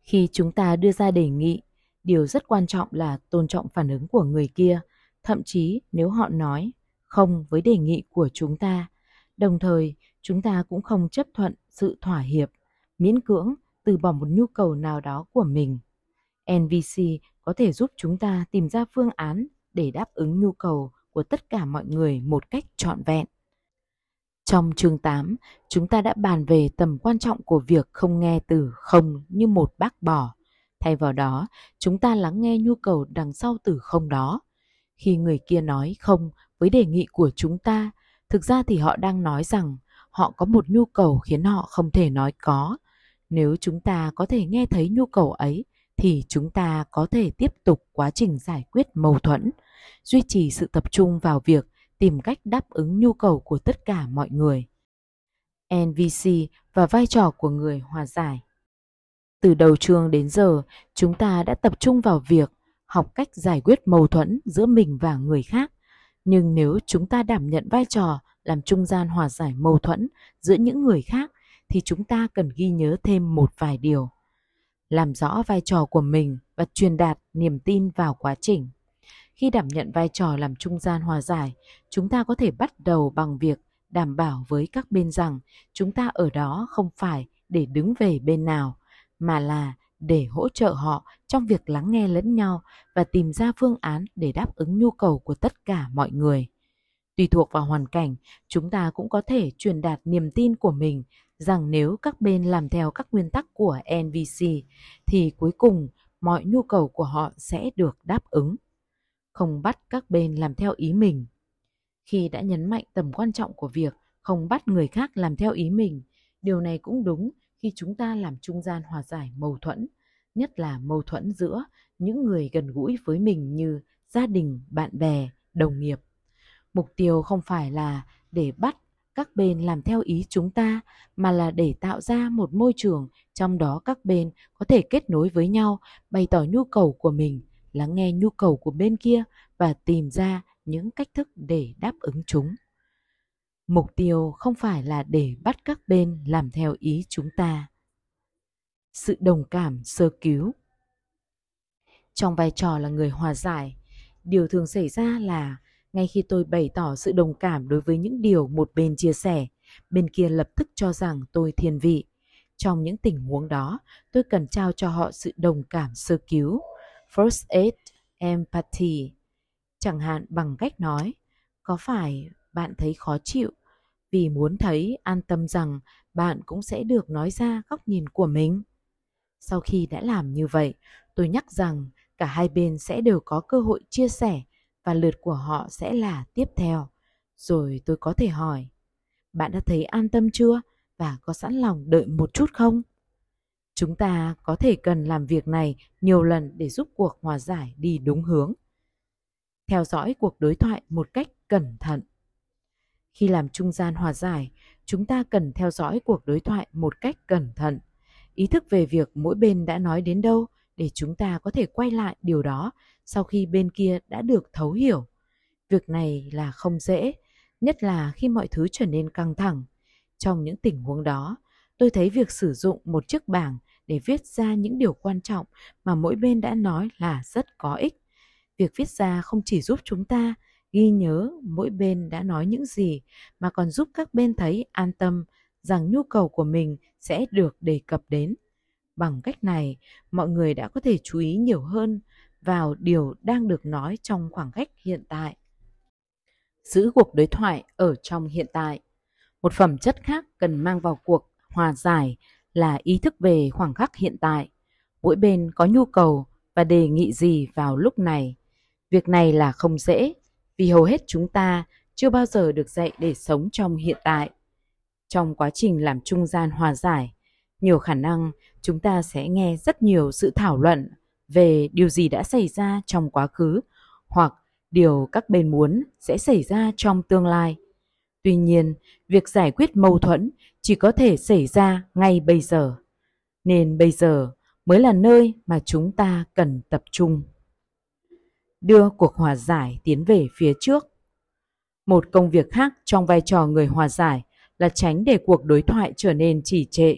Khi chúng ta đưa ra đề nghị, điều rất quan trọng là tôn trọng phản ứng của người kia, thậm chí nếu họ nói không với đề nghị của chúng ta. Đồng thời, chúng ta cũng không chấp thuận sự thỏa hiệp, miễn cưỡng từ bỏ một nhu cầu nào đó của mình. Nvc có thể giúp chúng ta tìm ra phương án để đáp ứng nhu cầu của tất cả mọi người một cách trọn vẹn. Trong chương 8, chúng ta đã bàn về tầm quan trọng của việc không nghe từ không như một bác bỏ. Thay vào đó, chúng ta lắng nghe nhu cầu đằng sau từ không đó. Khi người kia nói không với đề nghị của chúng ta, thực ra thì họ đang nói rằng họ có một nhu cầu khiến họ không thể nói có. Nếu chúng ta có thể nghe thấy nhu cầu ấy thì chúng ta có thể tiếp tục quá trình giải quyết mâu thuẫn, duy trì sự tập trung vào việc tìm cách đáp ứng nhu cầu của tất cả mọi người. NVC và vai trò của người hòa giải. Từ đầu chương đến giờ, chúng ta đã tập trung vào việc học cách giải quyết mâu thuẫn giữa mình và người khác. Nhưng nếu chúng ta đảm nhận vai trò làm trung gian hòa giải mâu thuẫn giữa những người khác thì chúng ta cần ghi nhớ thêm một vài điều. Làm rõ vai trò của mình và truyền đạt niềm tin vào quá trình. Khi đảm nhận vai trò làm trung gian hòa giải, chúng ta có thể bắt đầu bằng việc đảm bảo với các bên rằng chúng ta ở đó không phải để đứng về bên nào, mà là để hỗ trợ họ trong việc lắng nghe lẫn nhau và tìm ra phương án để đáp ứng nhu cầu của tất cả mọi người. Tùy thuộc vào hoàn cảnh, chúng ta cũng có thể truyền đạt niềm tin của mình rằng nếu các bên làm theo các nguyên tắc của NVC thì cuối cùng mọi nhu cầu của họ sẽ được đáp ứng. Không bắt các bên làm theo ý mình. Khi đã nhấn mạnh tầm quan trọng của việc không bắt người khác làm theo ý mình, điều này cũng đúng khi chúng ta làm trung gian hòa giải mâu thuẫn, nhất là mâu thuẫn giữa những người gần gũi với mình như gia đình, bạn bè, đồng nghiệp. Mục tiêu không phải là để bắt các bên làm theo ý chúng ta mà là để tạo ra một môi trường trong đó các bên có thể kết nối với nhau, bày tỏ nhu cầu của mình, lắng nghe nhu cầu của bên kia và tìm ra những cách thức để đáp ứng chúng. Mục tiêu không phải là để bắt các bên làm theo ý chúng ta. Sự đồng cảm sơ cứu Trong vai trò là người hòa giải, điều thường xảy ra là ngay khi tôi bày tỏ sự đồng cảm đối với những điều một bên chia sẻ, bên kia lập tức cho rằng tôi thiên vị. Trong những tình huống đó, tôi cần trao cho họ sự đồng cảm sơ cứu, first aid, empathy. Chẳng hạn bằng cách nói, có phải bạn thấy khó chịu vì muốn thấy an tâm rằng bạn cũng sẽ được nói ra góc nhìn của mình? Sau khi đã làm như vậy, tôi nhắc rằng cả hai bên sẽ đều có cơ hội chia sẻ và lượt của họ sẽ là tiếp theo. Rồi tôi có thể hỏi, bạn đã thấy an tâm chưa và có sẵn lòng đợi một chút không? Chúng ta có thể cần làm việc này nhiều lần để giúp cuộc hòa giải đi đúng hướng. Theo dõi cuộc đối thoại một cách cẩn thận. Khi làm trung gian hòa giải, chúng ta cần theo dõi cuộc đối thoại một cách cẩn thận. Ý thức về việc mỗi bên đã nói đến đâu để chúng ta có thể quay lại điều đó sau khi bên kia đã được thấu hiểu. Việc này là không dễ, nhất là khi mọi thứ trở nên căng thẳng. Trong những tình huống đó, tôi thấy việc sử dụng một chiếc bảng để viết ra những điều quan trọng mà mỗi bên đã nói là rất có ích. Việc viết ra không chỉ giúp chúng ta ghi nhớ mỗi bên đã nói những gì mà còn giúp các bên thấy an tâm rằng nhu cầu của mình sẽ được đề cập đến. Bằng cách này, mọi người đã có thể chú ý nhiều hơn vào điều đang được nói trong khoảng cách hiện tại. Giữ cuộc đối thoại ở trong hiện tại. Một phẩm chất khác cần mang vào cuộc hòa giải là ý thức về khoảng khắc hiện tại. Mỗi bên có nhu cầu và đề nghị gì vào lúc này. Việc này là không dễ vì hầu hết chúng ta chưa bao giờ được dạy để sống trong hiện tại. Trong quá trình làm trung gian hòa giải, nhiều khả năng chúng ta sẽ nghe rất nhiều sự thảo luận về điều gì đã xảy ra trong quá khứ hoặc điều các bên muốn sẽ xảy ra trong tương lai. Tuy nhiên, việc giải quyết mâu thuẫn chỉ có thể xảy ra ngay bây giờ. Nên bây giờ mới là nơi mà chúng ta cần tập trung. Đưa cuộc hòa giải tiến về phía trước. Một công việc khác trong vai trò người hòa giải là tránh để cuộc đối thoại trở nên trì trệ.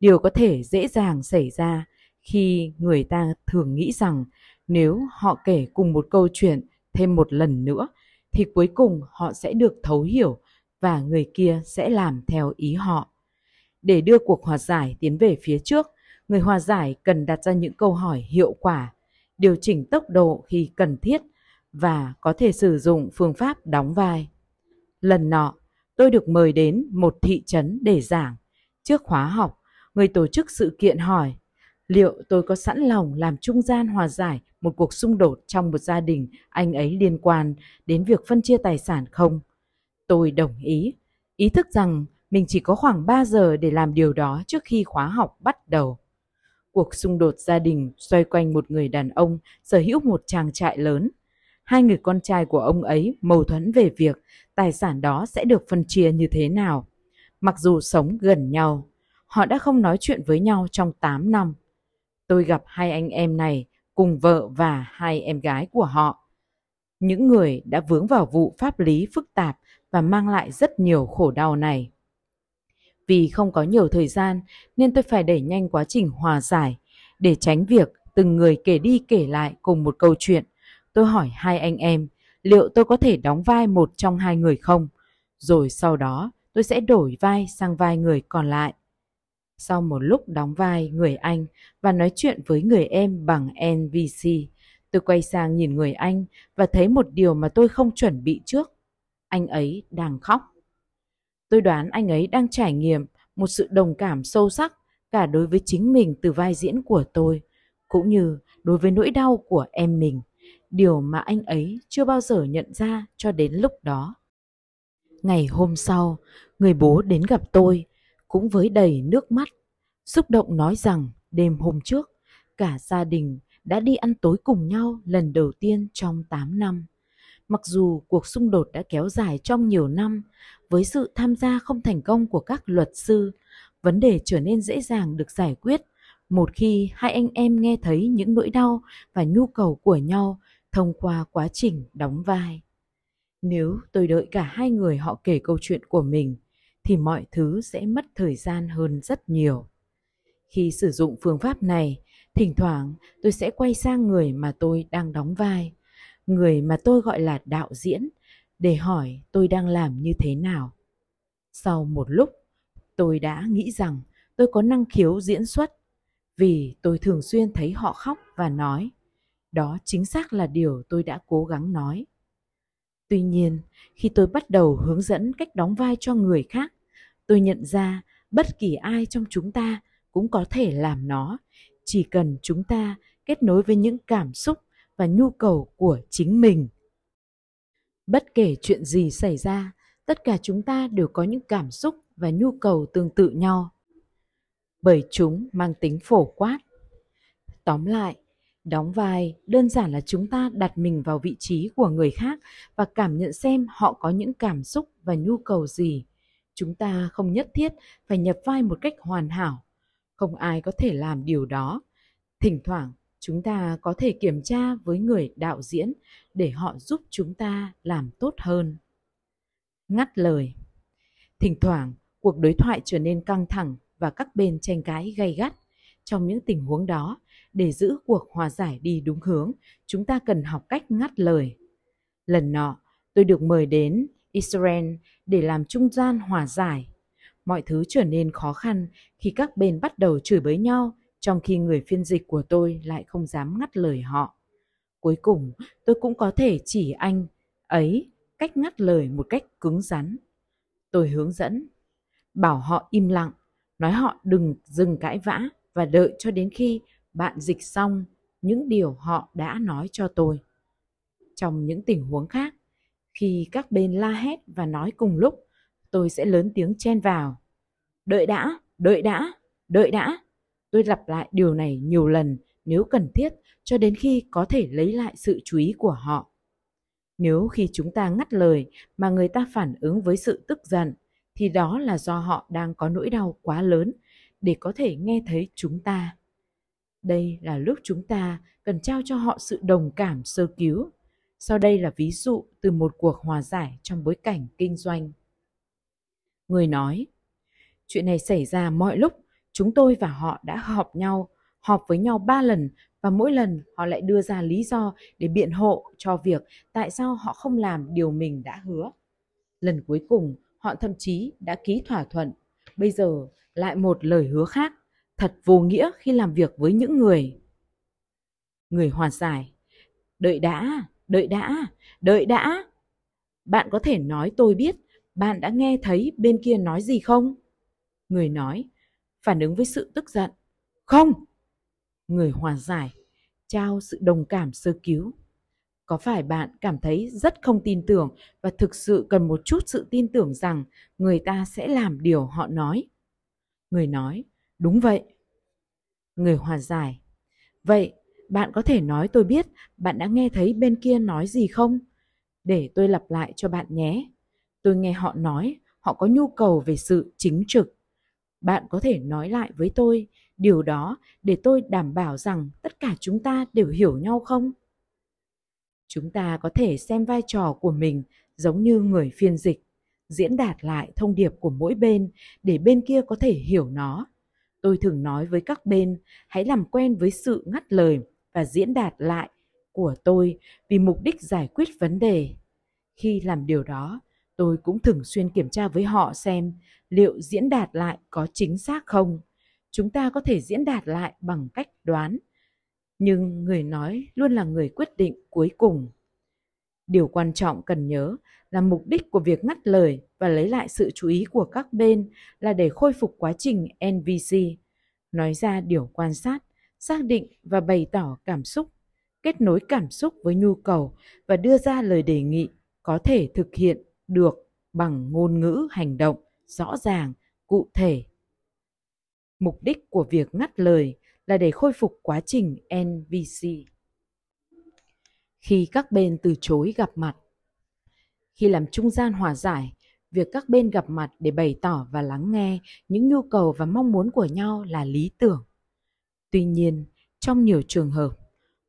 Điều có thể dễ dàng xảy ra khi người ta thường nghĩ rằng nếu họ kể cùng một câu chuyện thêm một lần nữa thì cuối cùng họ sẽ được thấu hiểu và người kia sẽ làm theo ý họ. Để đưa cuộc hòa giải tiến về phía trước, người hòa giải cần đặt ra những câu hỏi hiệu quả. điều chỉnh tốc độ khi cần thiết và có thể sử dụng phương pháp đóng vai. Lần nọ, tôi được mời đến một thị trấn để giảng. Trước khóa học, người tổ chức sự kiện hỏi liệu tôi có sẵn lòng làm trung gian hòa giải một cuộc xung đột trong một gia đình anh ấy liên quan đến việc phân chia tài sản không? Tôi đồng ý, ý thức rằng mình chỉ có khoảng 3 giờ để làm điều đó trước khi khóa học bắt đầu. Cuộc xung đột gia đình xoay quanh một người đàn ông sở hữu một trang trại lớn. Hai người con trai của ông ấy mâu thuẫn về việc tài sản đó sẽ được phân chia như thế nào. Mặc dù sống gần nhau, họ đã không nói chuyện với nhau trong 8 năm. Tôi gặp hai anh em này, cùng vợ và hai em gái của họ. Những người đã vướng vào vụ pháp lý phức tạp và mang lại rất nhiều khổ đau này. Vì không có nhiều thời gian nên tôi phải đẩy nhanh quá trình hòa giải để tránh việc từng người kể đi kể lại cùng một câu chuyện. Tôi hỏi hai anh em liệu tôi có thể đóng vai một trong hai người không? Rồi sau đó, tôi sẽ đổi vai sang vai người còn lại. Sau một lúc đóng vai người anh và nói chuyện với người em bằng NVC, tôi quay sang nhìn người anh và thấy một điều mà tôi không chuẩn bị trước. Anh ấy đang khóc. Tôi đoán anh ấy đang trải nghiệm một sự đồng cảm sâu sắc cả đối với chính mình từ vai diễn của tôi, cũng như đối với nỗi đau của em mình, điều mà anh ấy chưa bao giờ nhận ra cho đến lúc đó. Ngày hôm sau, người bố đến gặp tôi, cũng với đầy nước mắt, xúc động nói rằng đêm hôm trước, cả gia đình đã đi ăn tối cùng nhau lần đầu tiên trong 8 năm. Mặc dù cuộc xung đột đã kéo dài trong nhiều năm, với sự tham gia không thành công của các luật sư, vấn đề trở nên dễ dàng được giải quyết một khi hai anh em nghe thấy những nỗi đau và nhu cầu của nhau thông qua quá trình đóng vai. Nếu tôi đợi cả hai người họ kể câu chuyện của mình thì mọi thứ sẽ mất thời gian hơn rất nhiều. Khi sử dụng phương pháp này, thỉnh thoảng tôi sẽ quay sang người mà tôi đang đóng vai, người mà tôi gọi là đạo diễn để hỏi tôi đang làm như thế nào. Sau một lúc, tôi đã nghĩ rằng tôi có năng khiếu diễn xuất vì tôi thường xuyên thấy họ khóc và nói. Đó chính xác là điều tôi đã cố gắng nói. Tuy nhiên, khi tôi bắt đầu hướng dẫn cách đóng vai cho người khác, tôi nhận ra bất kỳ ai trong chúng ta cũng có thể làm nó, chỉ cần chúng ta kết nối với những cảm xúc và nhu cầu của chính mình. Bất kể chuyện gì xảy ra, tất cả chúng ta đều có những cảm xúc và nhu cầu tương tự nhau. Bởi chúng mang tính phổ quát. Tóm lại, đóng vai, đơn giản là chúng ta đặt mình vào vị trí của người khác và cảm nhận xem họ có những cảm xúc và nhu cầu gì. Chúng ta không nhất thiết phải nhập vai một cách hoàn hảo. Không ai có thể làm điều đó. Thỉnh thoảng, chúng ta có thể kiểm tra với người đạo diễn để họ giúp chúng ta làm tốt hơn ngắt lời thỉnh thoảng, cuộc đối thoại trở nên căng thẳng và các bên tranh cãi gay gắt trong những tình huống đó để giữ cuộc hòa giải đi đúng hướng chúng ta cần học cách ngắt lời lần nọ tôi được mời đến israel để làm trung gian hòa giải mọi thứ trở nên khó khăn khi các bên bắt đầu chửi bới nhau trong khi người phiên dịch của tôi lại không dám ngắt lời họ. Cuối cùng, tôi cũng có thể chỉ anh ấy cách ngắt lời một cách cứng rắn. Tôi hướng dẫn, bảo họ im lặng, nói họ đừng dừng cãi vã và đợi cho đến khi bạn dịch xong những điều họ đã nói cho tôi. Trong những tình huống khác, khi các bên la hét và nói cùng lúc, tôi sẽ lớn tiếng chen vào. Đợi đã, đợi đã, đợi đã. Tôi lặp lại điều này nhiều lần nếu cần thiết cho đến khi có thể lấy lại sự chú ý của họ. Nếu khi chúng ta ngắt lời mà người ta phản ứng với sự tức giận thì đó là do họ đang có nỗi đau quá lớn để có thể nghe thấy chúng ta. Đây là lúc chúng ta cần trao cho họ sự đồng cảm sơ cứu. Sau đây là ví dụ từ một cuộc hòa giải trong bối cảnh kinh doanh. Người nói, chuyện này xảy ra mọi lúc Chúng tôi và họ đã họp nhau, họp với nhau ba lần và mỗi lần họ lại đưa ra lý do để biện hộ cho việc tại sao họ không làm điều mình đã hứa. Lần cuối cùng, họ thậm chí đã ký thỏa thuận. Bây giờ lại một lời hứa khác, thật vô nghĩa khi làm việc với những người. Người hòa giải. Đợi đã, đợi đã, đợi đã. Bạn có thể nói tôi biết bạn đã nghe thấy bên kia nói gì không? Người nói, phản ứng với sự tức giận. Không! Người hòa giải, trao sự đồng cảm sơ cứu. Có phải bạn cảm thấy rất không tin tưởng và thực sự cần một chút sự tin tưởng rằng người ta sẽ làm điều họ nói? Người nói, đúng vậy. Người hòa giải, vậy bạn có thể nói tôi biết bạn đã nghe thấy bên kia nói gì không? Để tôi lặp lại cho bạn nhé. Tôi nghe họ nói họ có nhu cầu về sự chính trực. Bạn có thể nói lại với tôi điều đó để tôi đảm bảo rằng tất cả chúng ta đều hiểu nhau không? Chúng ta có thể xem vai trò của mình giống như người phiên dịch, diễn đạt lại thông điệp của mỗi bên để bên kia có thể hiểu nó. Tôi thường nói với các bên, hãy làm quen với sự ngắt lời và diễn đạt lại của tôi vì mục đích giải quyết vấn đề. Khi làm điều đó, tôi cũng thường xuyên kiểm tra với họ xem liệu diễn đạt lại có chính xác không. Chúng ta có thể diễn đạt lại bằng cách đoán, nhưng người nói luôn là người quyết định cuối cùng. Điều quan trọng cần nhớ là mục đích của việc ngắt lời và lấy lại sự chú ý của các bên là để khôi phục quá trình NVC, nói ra điều quan sát, xác định và bày tỏ cảm xúc, kết nối cảm xúc với nhu cầu và đưa ra lời đề nghị có thể thực hiện được bằng ngôn ngữ hành động rõ ràng, cụ thể. Mục đích của việc ngắt lời là để khôi phục quá trình NVC. Khi các bên từ chối gặp mặt, khi làm trung gian hòa giải, việc các bên gặp mặt để bày tỏ và lắng nghe những nhu cầu và mong muốn của nhau là lý tưởng. Tuy nhiên, trong nhiều trường hợp,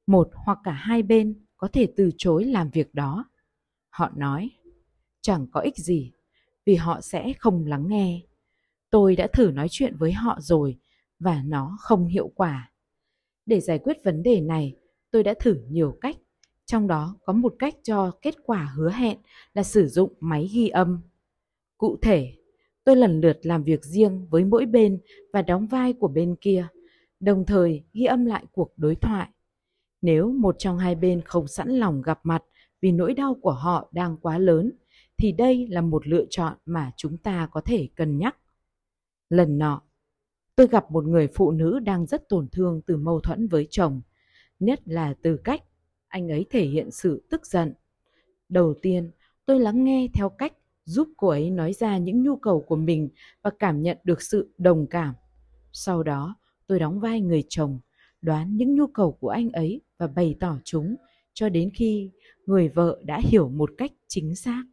một hoặc cả hai bên có thể từ chối làm việc đó. Họ nói, chẳng có ích gì, vì họ sẽ không lắng nghe. Tôi đã thử nói chuyện với họ rồi và nó không hiệu quả. Để giải quyết vấn đề này, tôi đã thử nhiều cách, trong đó có một cách cho kết quả hứa hẹn là sử dụng máy ghi âm. Cụ thể, tôi lần lượt làm việc riêng với mỗi bên và đóng vai của bên kia, đồng thời ghi âm lại cuộc đối thoại. Nếu một trong hai bên không sẵn lòng gặp mặt vì nỗi đau của họ đang quá lớn, thì đây là một lựa chọn mà chúng ta có thể cân nhắc. Lần nọ, tôi gặp một người phụ nữ đang rất tổn thương từ mâu thuẫn với chồng, nhất là từ cách anh ấy thể hiện sự tức giận. Đầu tiên, tôi lắng nghe theo cách giúp cô ấy nói ra những nhu cầu của mình và cảm nhận được sự đồng cảm. Sau đó, tôi đóng vai người chồng, đoán những nhu cầu của anh ấy và bày tỏ chúng cho đến khi người vợ đã hiểu một cách chính xác.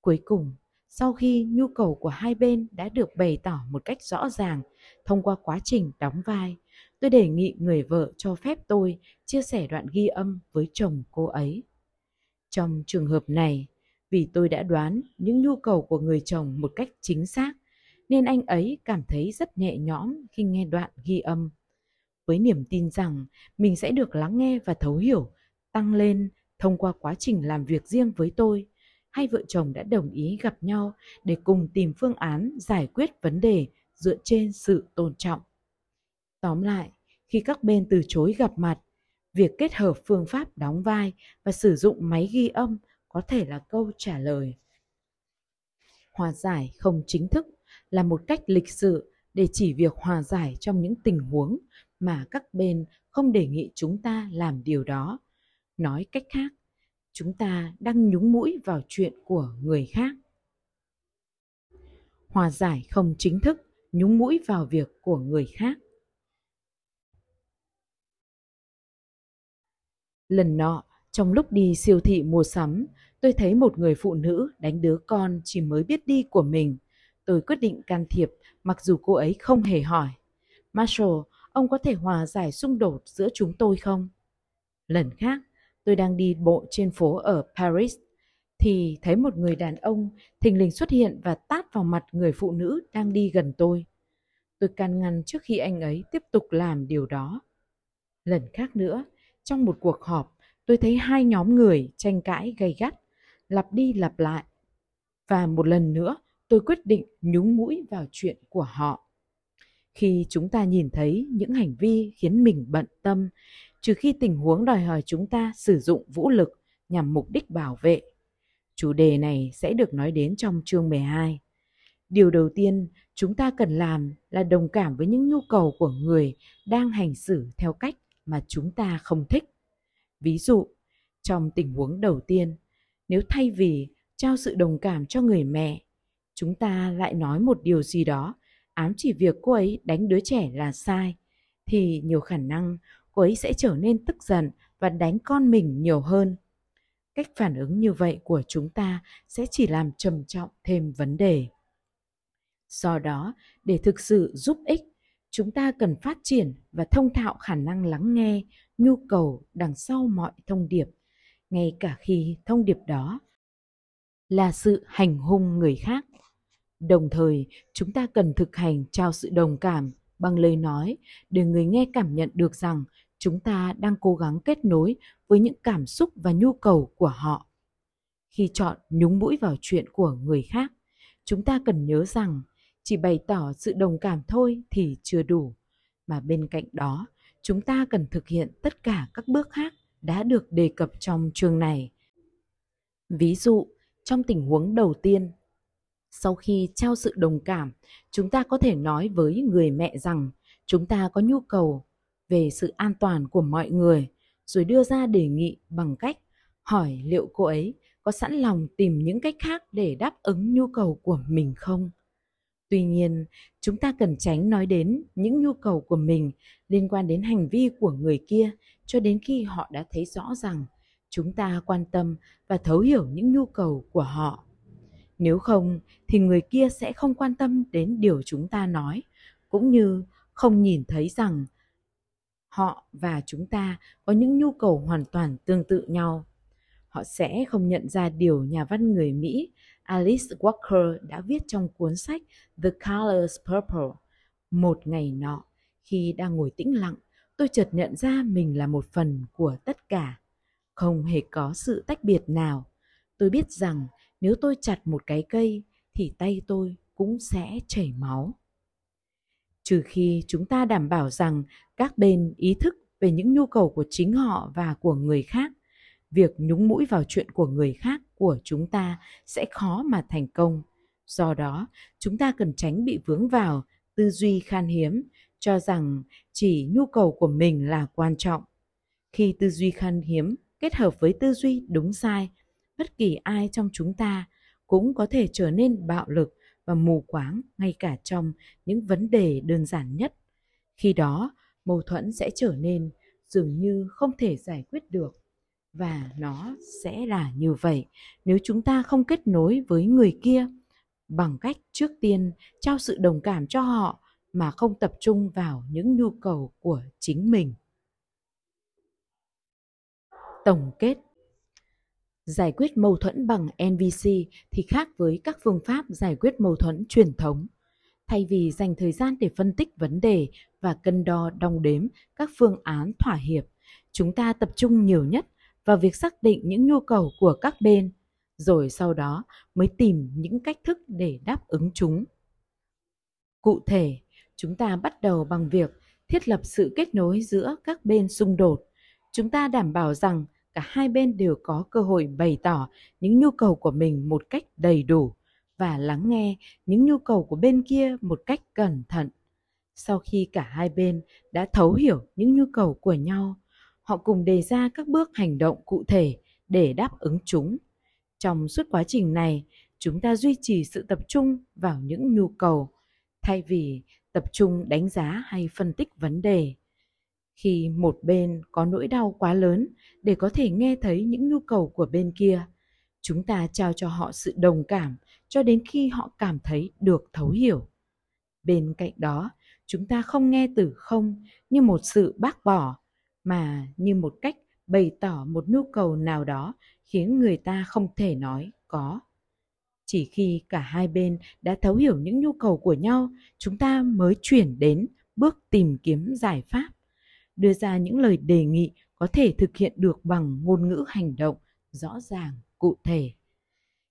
Cuối cùng, sau khi nhu cầu của hai bên đã được bày tỏ một cách rõ ràng thông qua quá trình đóng vai, tôi đề nghị người vợ cho phép tôi chia sẻ đoạn ghi âm với chồng cô ấy. Trong trường hợp này, vì tôi đã đoán những nhu cầu của người chồng một cách chính xác, nên anh ấy cảm thấy rất nhẹ nhõm khi nghe đoạn ghi âm. Với niềm tin rằng mình sẽ được lắng nghe và thấu hiểu, tăng lên thông qua quá trình làm việc riêng với tôi, hai vợ chồng đã đồng ý gặp nhau để cùng tìm phương án giải quyết vấn đề dựa trên sự tôn trọng. Tóm lại, khi các bên từ chối gặp mặt, việc kết hợp phương pháp đóng vai và sử dụng máy ghi âm có thể là câu trả lời. Hòa giải không chính thức là một cách lịch sự để chỉ việc hòa giải trong những tình huống mà các bên không đề nghị chúng ta làm điều đó. Nói cách khác, chúng ta đang nhúng mũi vào chuyện của người khác. Hòa giải không chính thức, nhúng mũi vào việc của người khác. Lần nọ, trong lúc đi siêu thị mua sắm, tôi thấy một người phụ nữ đánh đứa con chỉ mới biết đi của mình. Tôi quyết định can thiệp mặc dù cô ấy không hề hỏi. Marshall, ông có thể hòa giải xung đột giữa chúng tôi không? Lần khác, tôi đang đi bộ trên phố ở Paris thì thấy một người đàn ông thình lình xuất hiện và tát vào mặt người phụ nữ đang đi gần tôi. Tôi can ngăn trước khi anh ấy tiếp tục làm điều đó. Lần khác nữa, trong một cuộc họp, tôi thấy hai nhóm người tranh cãi gay gắt, lặp đi lặp lại. Và một lần nữa, tôi quyết định nhúng mũi vào chuyện của họ. khi chúng ta nhìn thấy những hành vi khiến mình bận tâm trừ khi tình huống đòi hỏi chúng ta sử dụng vũ lực nhằm mục đích bảo vệ. Chủ đề này sẽ được nói đến trong chương 12. Điều đầu tiên chúng ta cần làm là đồng cảm với những nhu cầu của người đang hành xử theo cách mà chúng ta không thích. Ví dụ, trong tình huống đầu tiên, nếu thay vì trao sự đồng cảm cho người mẹ, chúng ta lại nói một điều gì đó ám chỉ việc cô ấy đánh đứa trẻ là sai, thì nhiều khả năng cô ấy sẽ trở nên tức giận và đánh con mình nhiều hơn. Cách phản ứng như vậy của chúng ta sẽ chỉ làm trầm trọng thêm vấn đề. Do đó, để thực sự giúp ích, chúng ta cần phát triển và thông thạo khả năng lắng nghe nhu cầu đằng sau mọi thông điệp, ngay cả khi thông điệp đó là sự hành hung người khác. Đồng thời, chúng ta cần thực hành trao sự đồng cảm bằng lời nói để người nghe cảm nhận được rằng chúng ta đang cố gắng kết nối với những cảm xúc và nhu cầu của họ. Khi chọn nhúng mũi vào chuyện của người khác, chúng ta cần nhớ rằng chỉ bày tỏ sự đồng cảm thôi thì chưa đủ, mà bên cạnh đó, chúng ta cần thực hiện tất cả các bước khác đã được đề cập trong chương này. Ví dụ, trong tình huống đầu tiên, sau khi trao sự đồng cảm, chúng ta có thể nói với người mẹ rằng chúng ta có nhu cầu về sự an toàn của mọi người, rồi đưa ra đề nghị bằng cách hỏi liệu cô ấy có sẵn lòng tìm những cách khác để đáp ứng nhu cầu của mình không. Tuy nhiên, chúng ta cần tránh nói đến những nhu cầu của mình liên quan đến hành vi của người kia cho đến khi họ đã thấy rõ rằng chúng ta quan tâm và thấu hiểu những nhu cầu của họ. Nếu không thì người kia sẽ không quan tâm đến điều chúng ta nói, cũng như không nhìn thấy rằng họ và chúng ta có những nhu cầu hoàn toàn tương tự nhau. Họ sẽ không nhận ra điều nhà văn người Mỹ Alice Walker đã viết trong cuốn sách The Colors Purple. Một ngày nọ, khi đang ngồi tĩnh lặng, tôi chợt nhận ra mình là một phần của tất cả. Không hề có sự tách biệt nào. Tôi biết rằng nếu tôi chặt một cái cây thì tay tôi cũng sẽ chảy máu. Trừ khi chúng ta đảm bảo rằng các bên ý thức về những nhu cầu của chính họ và của người khác, việc nhúng mũi vào chuyện của người khác của chúng ta sẽ khó mà thành công. Do đó, chúng ta cần tránh bị vướng vào tư duy khan hiếm, cho rằng chỉ nhu cầu của mình là quan trọng. Khi tư duy khan hiếm kết hợp với tư duy đúng sai, bất kỳ ai trong chúng ta cũng có thể trở nên bạo lực và mù quáng ngay cả trong những vấn đề đơn giản nhất. Khi đó, mâu thuẫn sẽ trở nên dường như không thể giải quyết được và nó sẽ là như vậy. Nếu chúng ta không kết nối với người kia bằng cách trước tiên trao sự đồng cảm cho họ mà không tập trung vào những nhu cầu của chính mình. Tổng kết. Giải quyết mâu thuẫn bằng nvc thì khác với các phương pháp giải quyết mâu thuẫn truyền thống. Thay vì dành thời gian để phân tích vấn đề và cân đo đong đếm các phương án thỏa hiệp, chúng ta tập trung nhiều nhất vào việc xác định những nhu cầu của các bên, rồi sau đó mới tìm những cách thức để đáp ứng chúng. Cụ thể, chúng ta bắt đầu bằng việc thiết lập sự kết nối giữa các bên xung đột. Chúng ta đảm bảo rằng cả hai bên đều có cơ hội bày tỏ những nhu cầu của mình một cách đầy đủ và lắng nghe những nhu cầu của bên kia một cách cẩn thận. Sau khi cả hai bên đã thấu hiểu những nhu cầu của nhau họ cùng đề ra các bước hành động cụ thể để đáp ứng chúng. Trong suốt quá trình này, chúng ta duy trì sự tập trung vào những nhu cầu thay vì tập trung đánh giá hay phân tích vấn đề. Khi một bên có nỗi đau quá lớn để có thể nghe thấy những nhu cầu của bên kia, chúng ta trao cho họ sự đồng cảm cho đến khi họ cảm thấy được thấu hiểu. Bên cạnh đó, chúng ta không nghe từ không như một sự bác bỏ mà như một cách bày tỏ một nhu cầu nào đó khiến người ta không thể nói có chỉ khi cả hai bên đã thấu hiểu những nhu cầu của nhau chúng ta mới chuyển đến bước tìm kiếm giải pháp đưa ra những lời đề nghị có thể thực hiện được bằng ngôn ngữ hành động rõ ràng cụ thể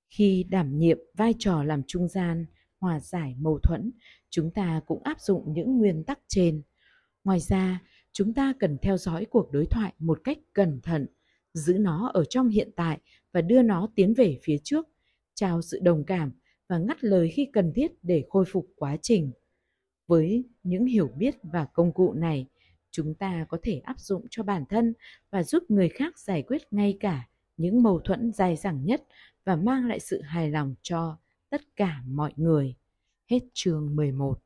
khi đảm nhiệm vai trò làm trung gian hòa giải mâu thuẫn, chúng ta cũng áp dụng những nguyên tắc trên. Ngoài ra, chúng ta cần theo dõi cuộc đối thoại một cách cẩn thận, giữ nó ở trong hiện tại và đưa nó tiến về phía trước, trao sự đồng cảm và ngắt lời khi cần thiết để khôi phục quá trình. Với những hiểu biết và công cụ này, chúng ta có thể áp dụng cho bản thân và giúp người khác giải quyết ngay cả những mâu thuẫn dài dẳng nhất và mang lại sự hài lòng cho tất cả mọi người. Hết chương 11